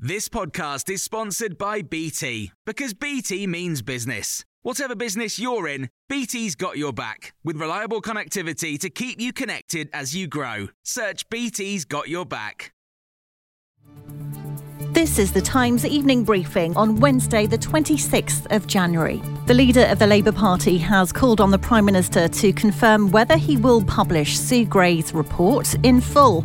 This podcast is sponsored by BT because BT means business. Whatever business you're in, BT's got your back with reliable connectivity to keep you connected as you grow. Search BT's got your back. This is the Times evening briefing on Wednesday, the 26th of January. The leader of the Labour Party has called on the Prime Minister to confirm whether he will publish Sue Gray's report in full.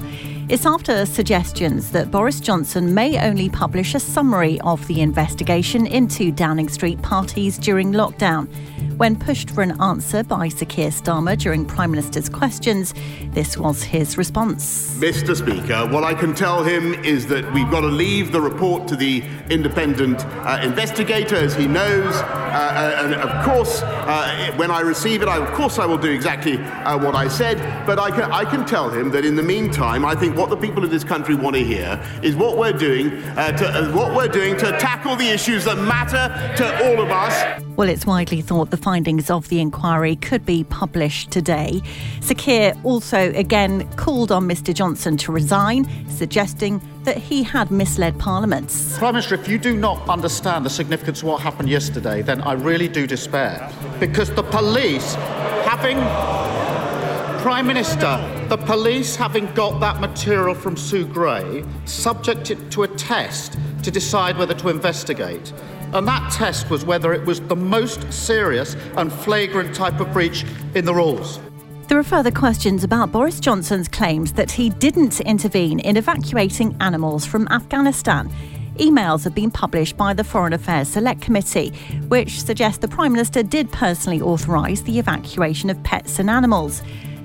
It's after suggestions that Boris Johnson may only publish a summary of the investigation into Downing Street parties during lockdown. When pushed for an answer by Sir Keir Starmer during Prime Minister's questions, this was his response. Mr. Speaker, what I can tell him is that we've got to leave the report to the independent uh, investigator, as he knows. Uh, and of course, uh, when I receive it, I, of course, I will do exactly uh, what I said. But I can, I can tell him that in the meantime, I think what the people of this country want to hear is what we're doing uh, to uh, what we're doing to tackle the issues that matter to all of us. Well, it's widely thought the findings of the inquiry could be published today. Sir Keir also again called on Mr Johnson to resign, suggesting that he had misled Parliament. Prime Minister, if you do not understand the significance of what happened yesterday, then I really do despair. Because the police, having. Prime Minister, the police, having got that material from Sue Gray, subject it to a test to decide whether to investigate. And that test was whether it was the most serious and flagrant type of breach in the rules. There are further questions about Boris Johnson's claims that he didn't intervene in evacuating animals from Afghanistan. Emails have been published by the Foreign Affairs Select Committee, which suggest the Prime Minister did personally authorise the evacuation of pets and animals.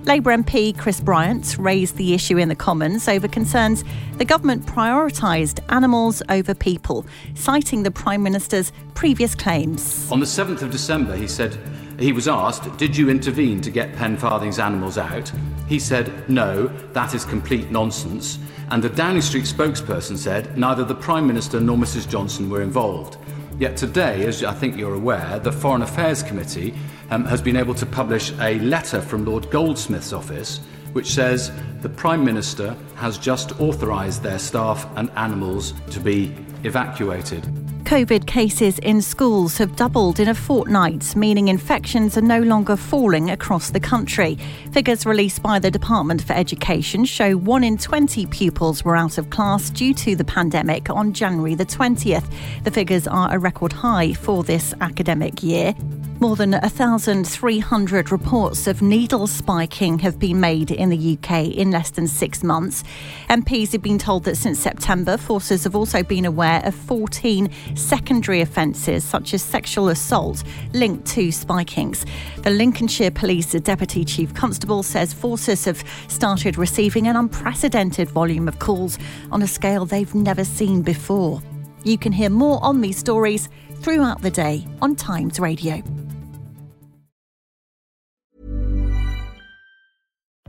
Labour MP Chris Bryant raised the issue in the Commons over concerns the government prioritised animals over people, citing the Prime Minister's previous claims. On the 7th of December, he said, he was asked, Did you intervene to get Pen Farthing's animals out? He said, No, that is complete nonsense. And the Downing Street spokesperson said, Neither the Prime Minister nor Mrs. Johnson were involved. Yet today, as I think you're aware, the Foreign Affairs Committee um, has been able to publish a letter from Lord Goldsmith's office which says the Prime Minister has just authorised their staff and animals to be evacuated. COVID cases in schools have doubled in a fortnight, meaning infections are no longer falling across the country. Figures released by the Department for Education show 1 in 20 pupils were out of class due to the pandemic on January the 20th. The figures are a record high for this academic year. More than 1,300 reports of needle spiking have been made in the UK in less than six months. MPs have been told that since September, forces have also been aware of 14 secondary offences, such as sexual assault, linked to spikings. The Lincolnshire Police Deputy Chief Constable says forces have started receiving an unprecedented volume of calls on a scale they've never seen before. You can hear more on these stories throughout the day on Times Radio.